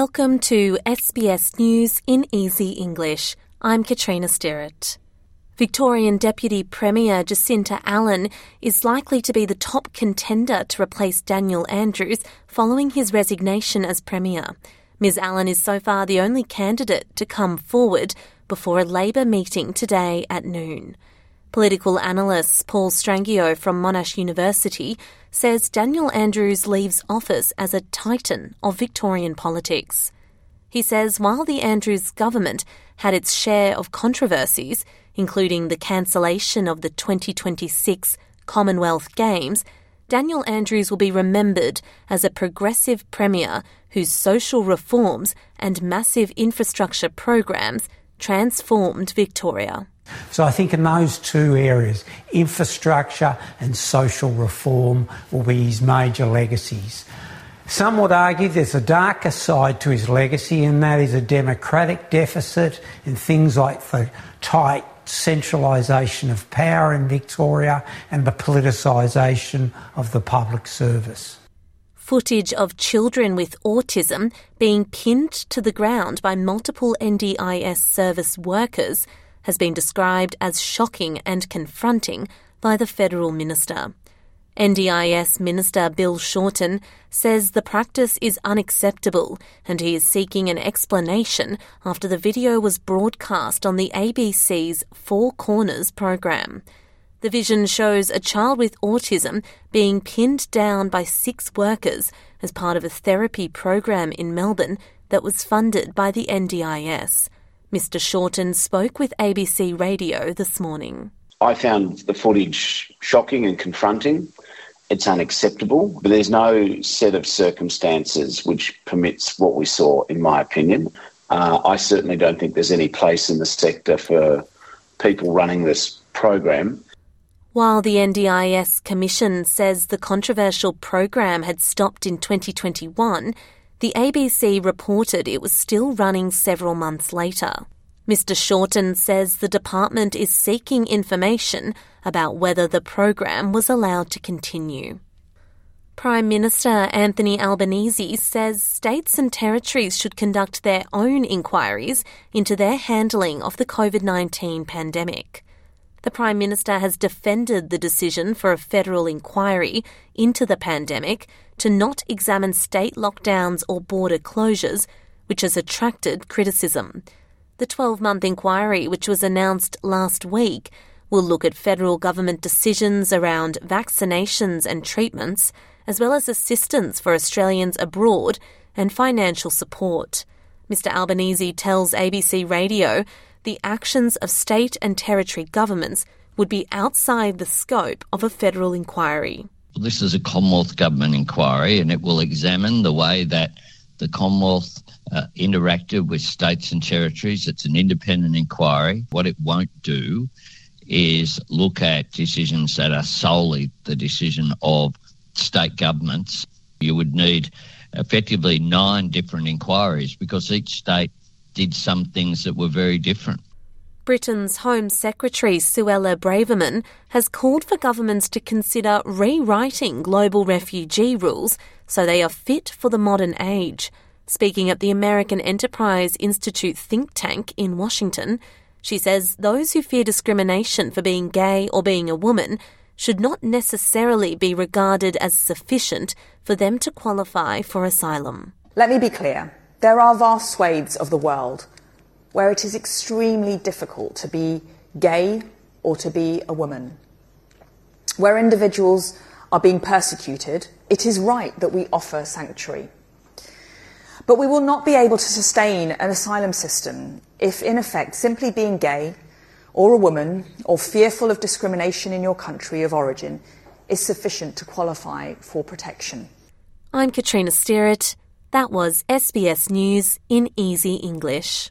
Welcome to SBS News in Easy English. I'm Katrina Sterrett. Victorian Deputy Premier Jacinta Allan is likely to be the top contender to replace Daniel Andrews following his resignation as Premier. Ms Allan is so far the only candidate to come forward before a Labor meeting today at noon. Political analyst Paul Strangio from Monash University says Daniel Andrews leaves office as a titan of Victorian politics. He says while the Andrews government had its share of controversies, including the cancellation of the 2026 Commonwealth Games, Daniel Andrews will be remembered as a progressive premier whose social reforms and massive infrastructure programs transformed Victoria. So I think in those two areas, infrastructure and social reform will be his major legacies. Some would argue there's a darker side to his legacy, and that is a democratic deficit in things like the tight centralisation of power in Victoria and the politicisation of the public service. Footage of children with autism being pinned to the ground by multiple NDIS service workers has been described as shocking and confronting by the federal minister. NDIS Minister Bill Shorten says the practice is unacceptable and he is seeking an explanation after the video was broadcast on the ABC's Four Corners program. The vision shows a child with autism being pinned down by six workers as part of a therapy program in Melbourne that was funded by the NDIS. Mr. Shorten spoke with ABC Radio this morning. I found the footage shocking and confronting. It's unacceptable, but there's no set of circumstances which permits what we saw, in my opinion. Uh, I certainly don't think there's any place in the sector for people running this program. While the NDIS Commission says the controversial program had stopped in 2021, the ABC reported it was still running several months later. Mr. Shorten says the department is seeking information about whether the program was allowed to continue. Prime Minister Anthony Albanese says states and territories should conduct their own inquiries into their handling of the COVID 19 pandemic. The Prime Minister has defended the decision for a federal inquiry into the pandemic to not examine state lockdowns or border closures, which has attracted criticism. The 12 month inquiry, which was announced last week, will look at federal government decisions around vaccinations and treatments, as well as assistance for Australians abroad and financial support. Mr. Albanese tells ABC Radio the actions of state and territory governments would be outside the scope of a federal inquiry. This is a Commonwealth Government inquiry and it will examine the way that the Commonwealth uh, interacted with states and territories. It's an independent inquiry. What it won't do is look at decisions that are solely the decision of state governments. You would need effectively nine different inquiries because each state did some things that were very different. Britain's Home Secretary Suella Braverman has called for governments to consider rewriting global refugee rules so they are fit for the modern age. Speaking at the American Enterprise Institute think tank in Washington, she says those who fear discrimination for being gay or being a woman should not necessarily be regarded as sufficient for them to qualify for asylum. Let me be clear. There are vast swathes of the world where it is extremely difficult to be gay or to be a woman. Where individuals are being persecuted, it is right that we offer sanctuary. But we will not be able to sustain an asylum system if, in effect, simply being gay or a woman or fearful of discrimination in your country of origin is sufficient to qualify for protection. I'm Katrina Sterrett. That was SBS News in Easy English.